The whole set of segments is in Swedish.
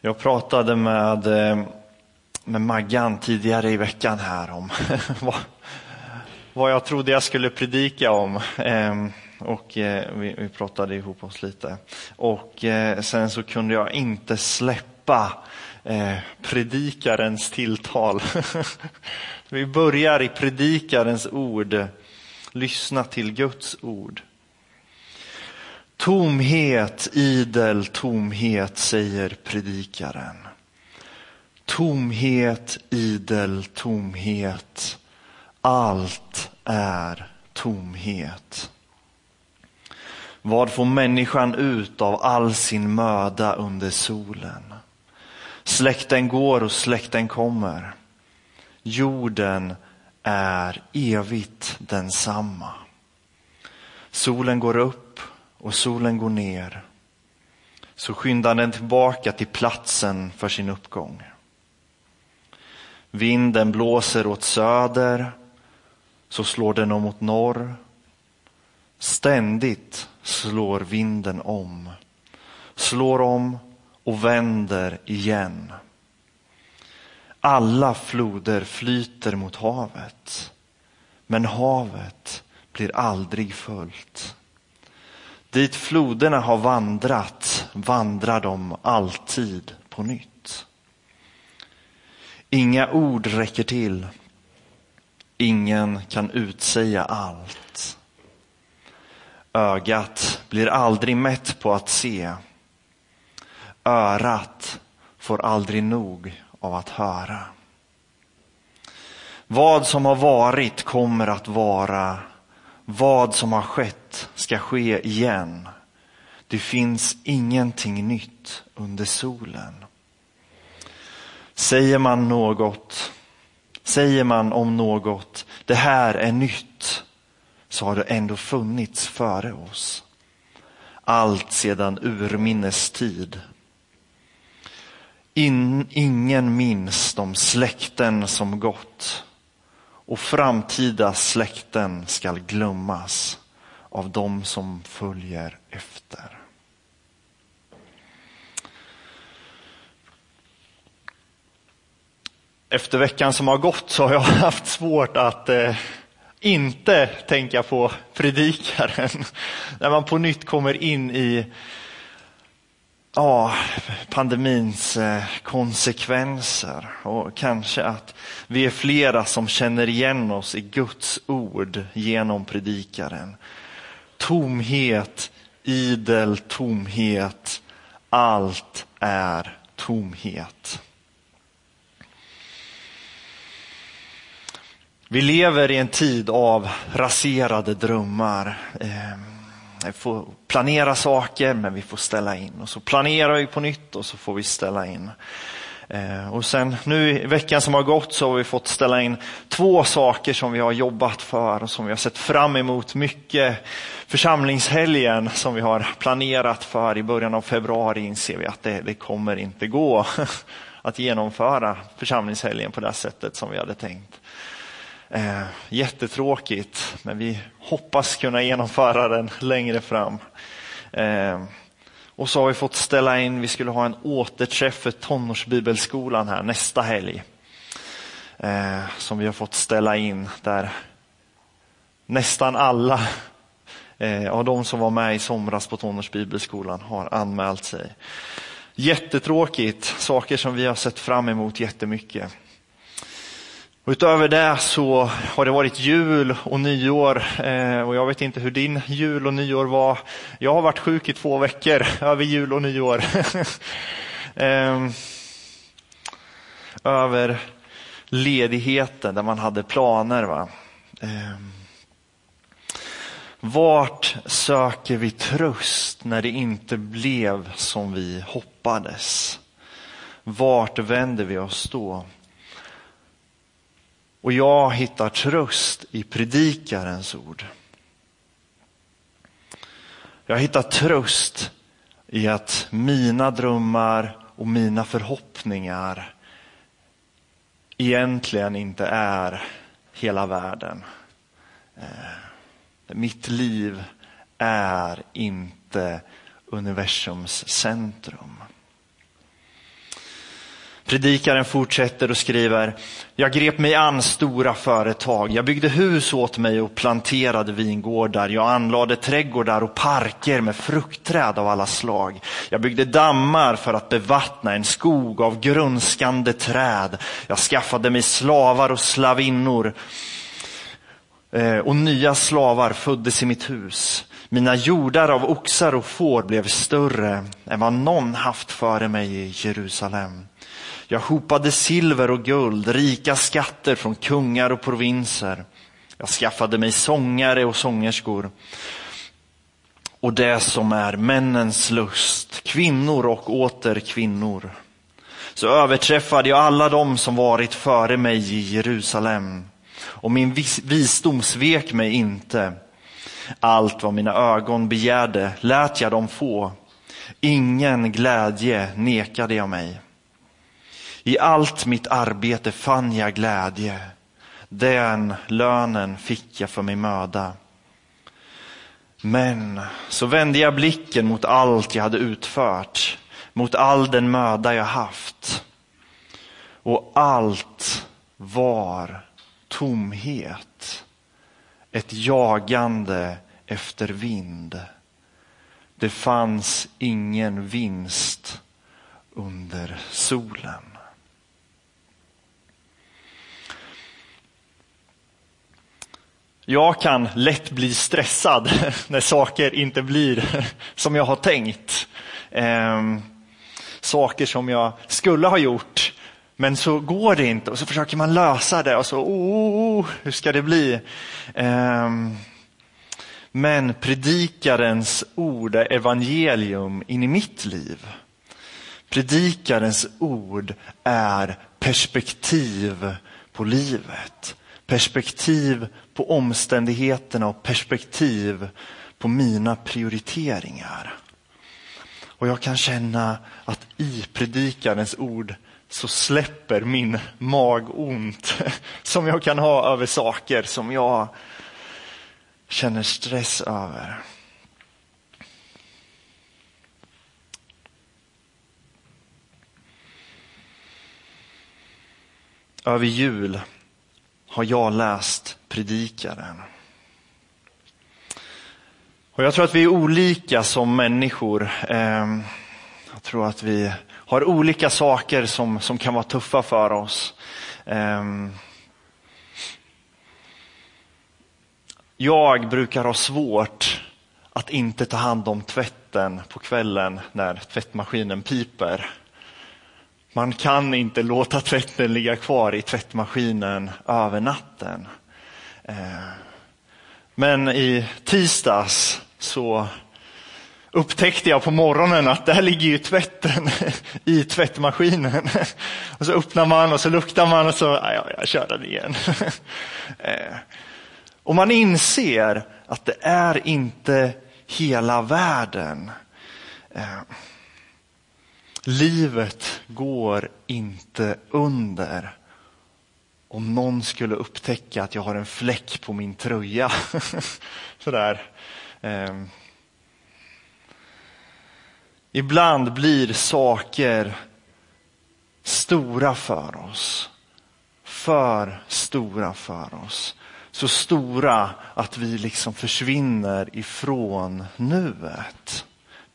Jag pratade med, eh, med Maggan tidigare i veckan här om vad, vad jag trodde jag skulle predika om. Ehm, och eh, vi, vi pratade ihop oss lite. Och eh, sen så kunde jag inte släppa predikarens tilltal. vi börjar i predikarens ord. Lyssna till Guds ord. Tomhet, idel tomhet, säger predikaren. Tomhet, idel tomhet. Allt är tomhet. Vad får människan ut av all sin möda under solen? Släkten går och släkten kommer. Jorden är evigt densamma. Solen går upp och solen går ner så skyndar den tillbaka till platsen för sin uppgång. Vinden blåser åt söder, så slår den om mot norr. Ständigt slår vinden om, slår om och vänder igen. Alla floder flyter mot havet, men havet blir aldrig fullt. Dit floderna har vandrat vandrar de alltid på nytt. Inga ord räcker till. Ingen kan utsäga allt. Ögat blir aldrig mätt på att se. Örat får aldrig nog av att höra. Vad som har varit kommer att vara vad som har skett ska ske igen. Det finns ingenting nytt under solen. Säger man något, säger man om något, det här är nytt, så har det ändå funnits före oss. Allt sedan urminnes tid. In, ingen minns de släkten som gått och framtida släkten skall glömmas av dem som följer efter. Efter veckan som har gått så har jag haft svårt att eh, inte tänka på predikaren. När man på nytt kommer in i ja, pandemins eh, konsekvenser och kanske att vi är flera som känner igen oss i Guds ord genom predikaren. Tomhet, idel tomhet, allt är tomhet. Vi lever i en tid av raserade drömmar. Ehm, Eh, vi får planera saker men vi får ställa in och så planerar vi på nytt och så får vi ställa in. Eh, och sen nu i veckan som har gått så har vi fått ställa in två saker som vi har jobbat för och som vi har sett fram emot mycket. Församlingshelgen som vi har planerat för i början av februari inser vi att det, det kommer inte gå att genomföra församlingshelgen på det sättet som vi hade tänkt. Eh, jättetråkigt, men vi hoppas kunna genomföra den längre fram. Eh, och så har vi fått ställa in, vi skulle ha en återträff för tonårsbibelskolan här nästa helg. Eh, som vi har fått ställa in där nästan alla eh, av de som var med i somras på tonårsbibelskolan har anmält sig. Jättetråkigt, saker som vi har sett fram emot jättemycket. Och utöver det så har det varit jul och nyår eh, och jag vet inte hur din jul och nyår var. Jag har varit sjuk i två veckor över jul och nyår. Ehm, över ledigheten där man hade planer. Va? Ehm, vart söker vi tröst när det inte blev som vi hoppades? Vart vänder vi oss då? Och jag hittar tröst i predikarens ord. Jag hittar tröst i att mina drömmar och mina förhoppningar egentligen inte är hela världen. Eh, mitt liv är inte universums centrum. Predikaren fortsätter och skriver, jag grep mig an stora företag. Jag byggde hus åt mig och planterade vingårdar. Jag anlade trädgårdar och parker med fruktträd av alla slag. Jag byggde dammar för att bevattna en skog av grönskande träd. Jag skaffade mig slavar och slavinnor eh, och nya slavar föddes i mitt hus. Mina jordar av oxar och får blev större än vad någon haft före mig i Jerusalem. Jag hopade silver och guld, rika skatter från kungar och provinser. Jag skaffade mig sångare och sångerskor och det som är männens lust, kvinnor och åter kvinnor. Så överträffade jag alla dem som varit före mig i Jerusalem och min visdom svek mig inte. Allt vad mina ögon begärde lät jag dem få. Ingen glädje nekade jag mig. I allt mitt arbete fann jag glädje. Den lönen fick jag för min möda. Men så vände jag blicken mot allt jag hade utfört, mot all den möda jag haft. Och allt var tomhet, ett jagande efter vind. Det fanns ingen vinst under solen. Jag kan lätt bli stressad när saker inte blir som jag har tänkt. Ehm, saker som jag skulle ha gjort, men så går det inte och så försöker man lösa det och så, oh, oh, oh, oh hur ska det bli? Ehm, men predikarens ord är evangelium in i mitt liv. Predikarens ord är perspektiv på livet perspektiv på omständigheterna och perspektiv på mina prioriteringar. Och jag kan känna att i predikarens ord så släpper min magont som jag kan ha över saker som jag känner stress över. Över jul har jag läst Predikaren. Och jag tror att vi är olika som människor. Ehm, jag tror att vi har olika saker som, som kan vara tuffa för oss. Ehm, jag brukar ha svårt att inte ta hand om tvätten på kvällen när tvättmaskinen piper. Man kan inte låta tvätten ligga kvar i tvättmaskinen över natten. Eh, men i tisdags så upptäckte jag på morgonen att där ligger ju tvätten i tvättmaskinen. Och så öppnar man och så luktar man och så, ja, jag kör den igen. Eh, och man inser att det är inte hela världen. Eh, Livet går inte under om någon skulle upptäcka att jag har en fläck på min tröja. Sådär. Eh. Ibland blir saker stora för oss. För stora för oss. Så stora att vi liksom försvinner ifrån nuet.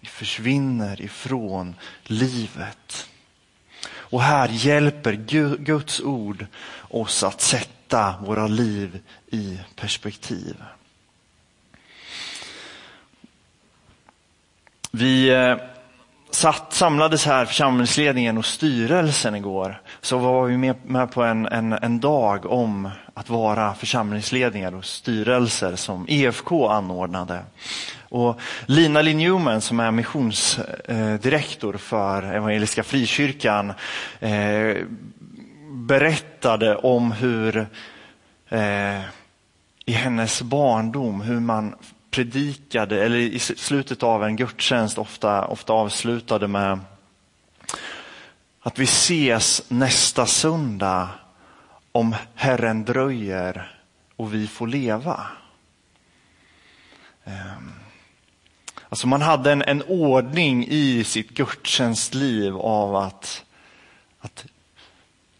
Vi försvinner ifrån livet. Och här hjälper Guds ord oss att sätta våra liv i perspektiv. Vi eh, satt, samlades här, församlingsledningen och styrelsen igår. Så var vi med, med på en, en, en dag om att vara församlingsledningar och styrelser som EFK anordnade. Och Lina Lee Newman som är missionsdirektor eh, för Evangeliska Frikyrkan eh, berättade om hur eh, i hennes barndom hur man predikade, eller i slutet av en gudstjänst ofta, ofta avslutade med att vi ses nästa söndag om Herren dröjer och vi får leva. Ehm, alltså man hade en, en ordning i sitt gudstjänstliv av att, att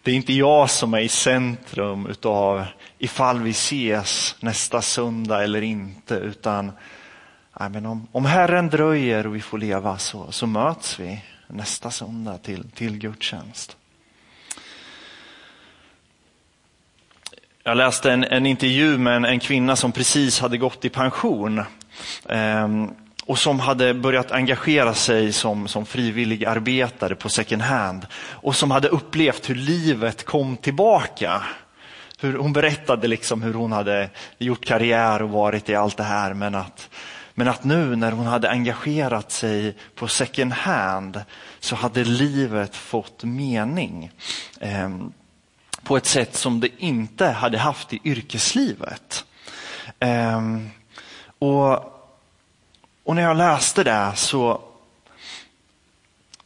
det är inte jag som är i centrum utav ifall vi ses nästa söndag eller inte, utan nej, men om, om Herren dröjer och vi får leva så, så möts vi nästa söndag till, till gudstjänst. Jag läste en, en intervju med en, en, kvinna som precis hade gått i pension. Um, och som hade börjat engagera sig som, som frivillig arbetare på second hand och som hade upplevt hur livet kom tillbaka. Hur, hon berättade liksom hur hon hade gjort karriär och varit i allt det här men att, men att nu när hon hade engagerat sig på second hand så hade livet fått mening. Eh, på ett sätt som det inte hade haft i yrkeslivet. Eh, och och när jag läste det så,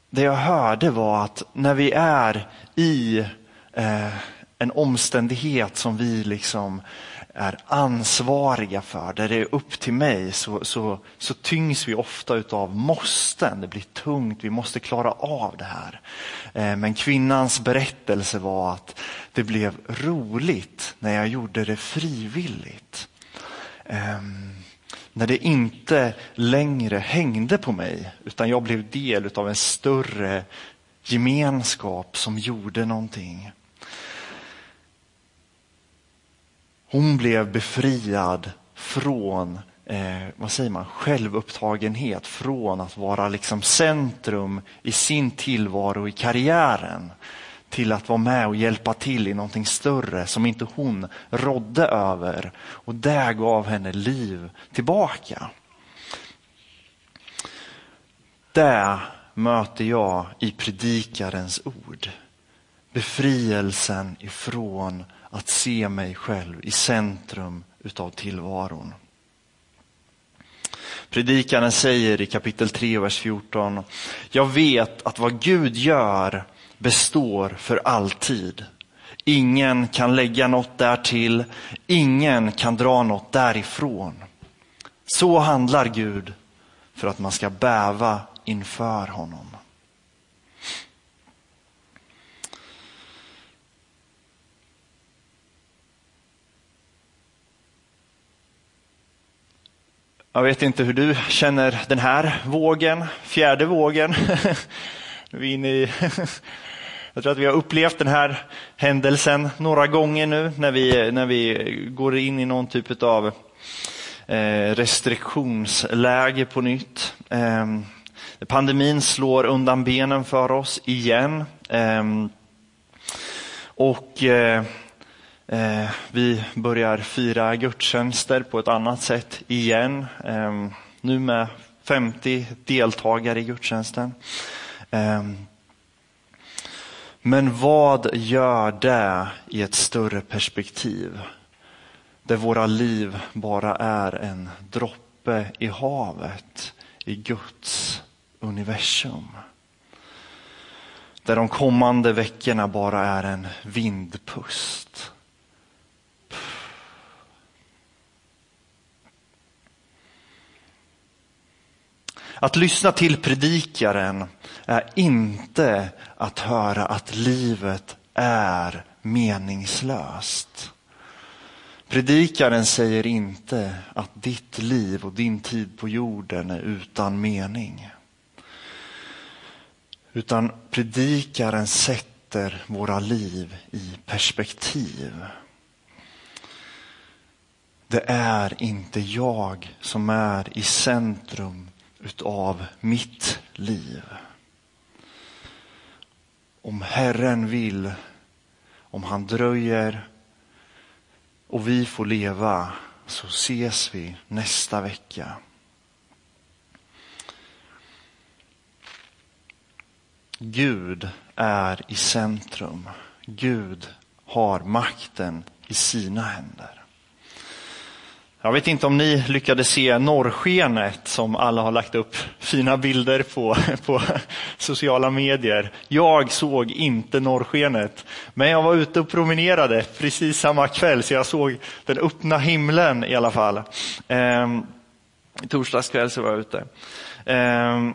det jag hörde var att när vi är i eh, en omständighet som vi liksom är ansvariga för, där det är upp till mig, så, så, så tyngs vi ofta utav måsten. Det blir tungt, vi måste klara av det här. Eh, men kvinnans berättelse var att det blev roligt när jag gjorde det frivilligt. Ehm, när det inte längre hängde på mig, utan jag blev del av en större gemenskap som gjorde någonting. Hon blev befriad från eh, vad säger man, självupptagenhet, från att vara liksom centrum i sin tillvaro i karriären till att vara med och hjälpa till i någonting större som inte hon rådde över. Och det gav henne liv tillbaka. Det möter jag i predikarens ord. Befrielsen ifrån att se mig själv i centrum utav tillvaron. Predikaren säger i kapitel 3, vers 14. Jag vet att vad Gud gör består för alltid. Ingen kan lägga något därtill, ingen kan dra något därifrån. Så handlar Gud för att man ska bäva inför honom. Jag vet inte hur du känner den här vågen, fjärde vågen. Vi är inne i jag tror att vi har upplevt den här händelsen några gånger nu när vi, när vi går in i någon typ av eh, restriktionsläge på nytt. Ehm, pandemin slår undan benen för oss igen. Ehm, och eh, eh, vi börjar fira gudstjänster på ett annat sätt igen. Ehm, nu med 50 deltagare i gudstjänsten. Men vad gör det i ett större perspektiv? Där våra liv bara är en droppe i havet i Guds universum. Där de kommande veckorna bara är en vindpust. Att lyssna till predikaren är inte att höra att livet är meningslöst. Predikaren säger inte att ditt liv och din tid på jorden är utan mening. Utan predikaren sätter våra liv i perspektiv. Det är inte jag som är i centrum utav mitt liv. Om Herren vill, om han dröjer och vi får leva så ses vi nästa vecka. Gud är i centrum. Gud har makten i sina händer. Jag vet inte om ni lyckades se norrskenet som alla har lagt upp fina bilder på, på sociala medier. Jag såg inte norrskenet, men jag var ute och promenerade precis samma kväll så jag såg den öppna himlen i alla fall. Ehm, I torsdags kväll så var jag ute. Ehm,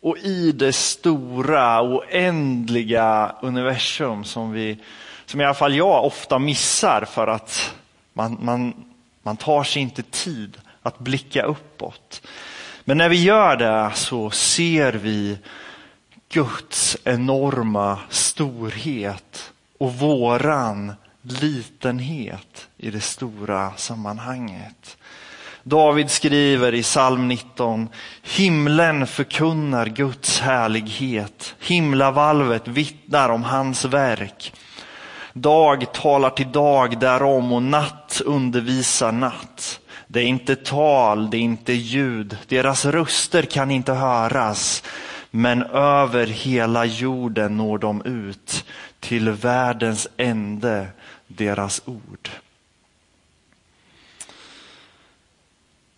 och i det stora, oändliga universum som vi, som i alla fall jag ofta missar för att man, man, man tar sig inte tid att blicka uppåt. Men när vi gör det så ser vi Guds enorma storhet och våran litenhet i det stora sammanhanget. David skriver i psalm 19, himlen förkunnar Guds härlighet, himlavalvet vittnar om hans verk. Dag talar till dag därom och natt undervisa natt. Det är inte tal, det är inte ljud, deras röster kan inte höras. Men över hela jorden når de ut till världens ände deras ord.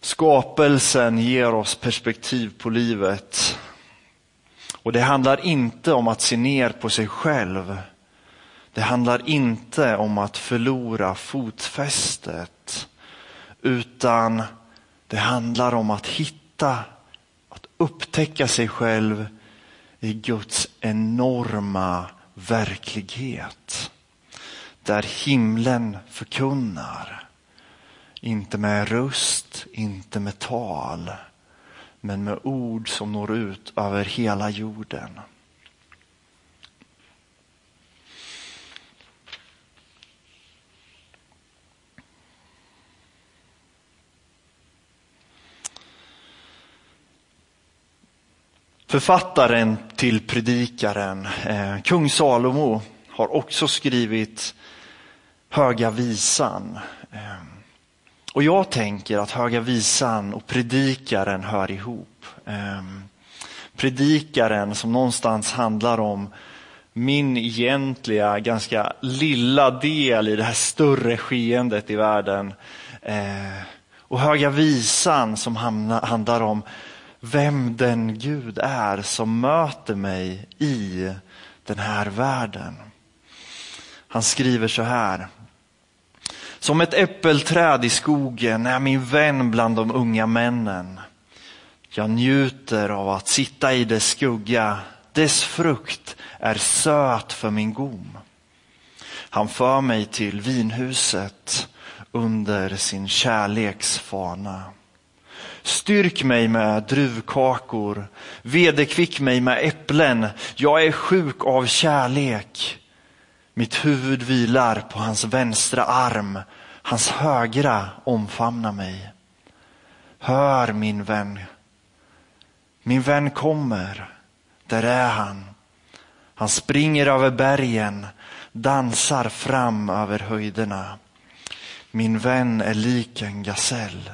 Skapelsen ger oss perspektiv på livet. Och det handlar inte om att se ner på sig själv. Det handlar inte om att förlora fotfästet. Utan det handlar om att hitta, att upptäcka sig själv i Guds enorma verklighet. Där himlen förkunnar. Inte med röst, inte med tal, men med ord som når ut över hela jorden. Författaren till predikaren, eh, kung Salomo, har också skrivit Höga visan. Eh, och jag tänker att Höga visan och predikaren hör ihop. Eh, predikaren som någonstans handlar om min egentliga, ganska lilla del i det här större skeendet i världen. Eh, och Höga visan som handlar om vem den Gud är som möter mig i den här världen. Han skriver så här. Som ett äppelträd i skogen är min vän bland de unga männen. Jag njuter av att sitta i dess skugga. Dess frukt är söt för min gom. Han för mig till vinhuset under sin kärleks fana. Styrk mig med druvkakor, vederkvick mig med äpplen. Jag är sjuk av kärlek. Mitt huvud vilar på hans vänstra arm, hans högra omfamnar mig. Hör min vän, min vän kommer, där är han. Han springer över bergen, dansar fram över höjderna. Min vän är lik en gasell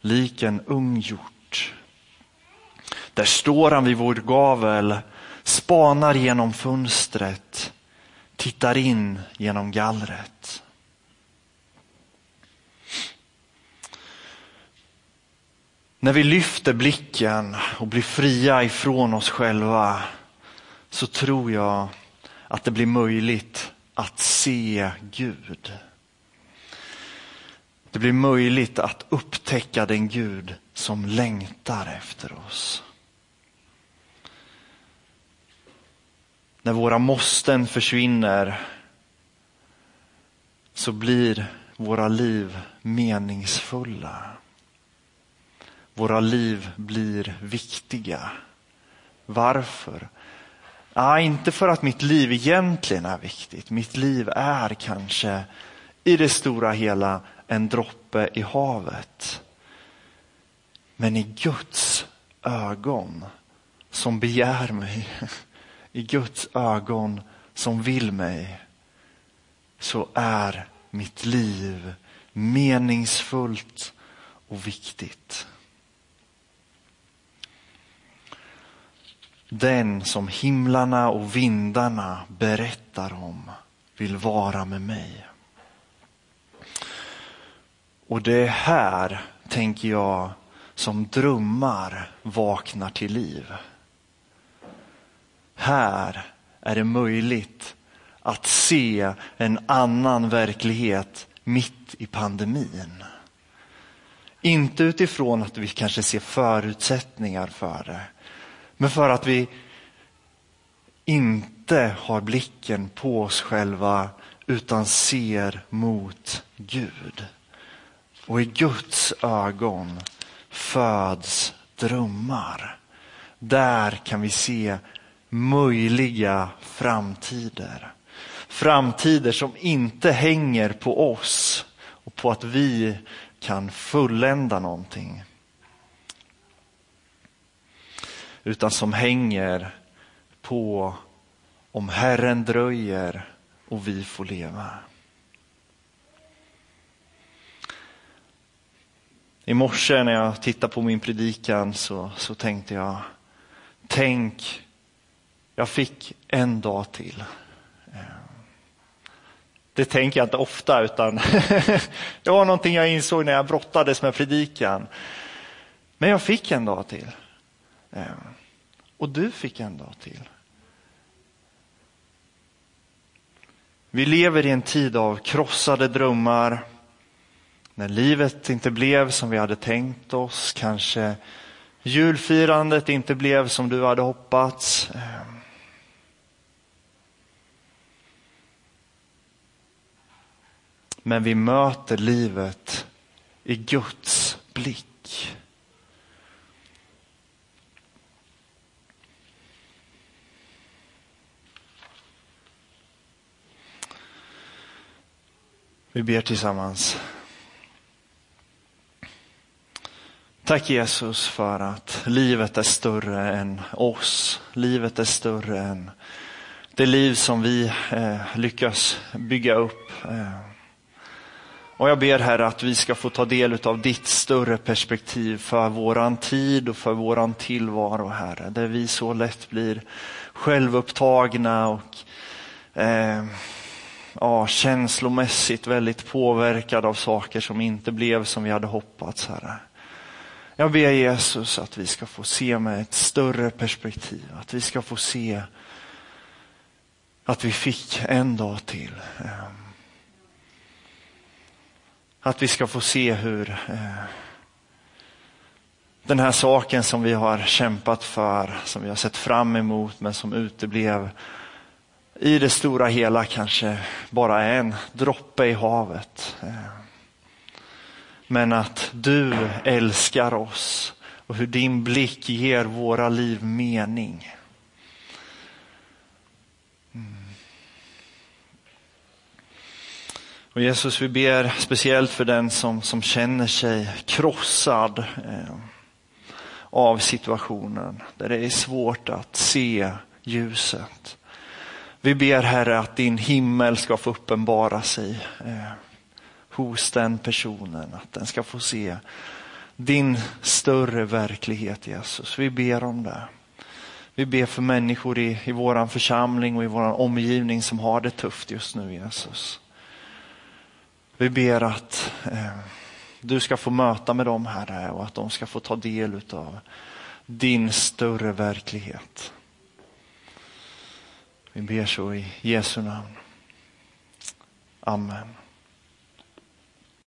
lik en ung hjort. Där står han vid vår gavel, spanar genom fönstret, tittar in genom gallret. När vi lyfter blicken och blir fria ifrån oss själva så tror jag att det blir möjligt att se Gud. Det blir möjligt att upptäcka den Gud som längtar efter oss. När våra måsten försvinner så blir våra liv meningsfulla. Våra liv blir viktiga. Varför? Ja, inte för att mitt liv egentligen är viktigt. Mitt liv är kanske i det stora hela en droppe i havet. Men i Guds ögon som begär mig, i Guds ögon som vill mig, så är mitt liv meningsfullt och viktigt. Den som himlarna och vindarna berättar om vill vara med mig. Och det är här, tänker jag, som drömmar vaknar till liv. Här är det möjligt att se en annan verklighet mitt i pandemin. Inte utifrån att vi kanske ser förutsättningar för det, Men för att vi inte har blicken på oss själva utan ser mot Gud. Och i Guds ögon föds drömmar. Där kan vi se möjliga framtider. Framtider som inte hänger på oss och på att vi kan fullända någonting. Utan som hänger på om Herren dröjer och vi får leva. I morse när jag tittade på min predikan så, så tänkte jag, tänk, jag fick en dag till. Eh, det tänker jag inte ofta, utan det var någonting jag insåg när jag brottades med predikan. Men jag fick en dag till. Eh, och du fick en dag till. Vi lever i en tid av krossade drömmar, när livet inte blev som vi hade tänkt oss, kanske julfirandet inte blev som du hade hoppats. Ehm. Men vi möter livet i Guds blick. Vi ber tillsammans. Tack Jesus för att livet är större än oss. Livet är större än det liv som vi eh, lyckas bygga upp. Eh. Och jag ber Herre att vi ska få ta del av ditt större perspektiv för våran tid och för våran tillvaro Herre. Där vi så lätt blir självupptagna och eh, ja, känslomässigt väldigt påverkade av saker som inte blev som vi hade hoppats Herre. Jag ber Jesus att vi ska få se med ett större perspektiv, att vi ska få se att vi fick en dag till. Ehm, att vi ska få se hur eh, den här saken som vi har kämpat för, som vi har sett fram emot men som uteblev, i det stora hela kanske bara är en droppe i havet. Ehm. Men att du älskar oss och hur din blick ger våra liv mening. Mm. Och Jesus, vi ber speciellt för den som, som känner sig krossad eh, av situationen, där det är svårt att se ljuset. Vi ber Herre att din himmel ska få uppenbara sig. Eh, hos den personen. Att den ska få se din större verklighet Jesus. Vi ber om det. Vi ber för människor i, i vår församling och i vår omgivning som har det tufft just nu Jesus. Vi ber att eh, du ska få möta med dem Herre och att de ska få ta del av din större verklighet. Vi ber så i Jesu namn. Amen.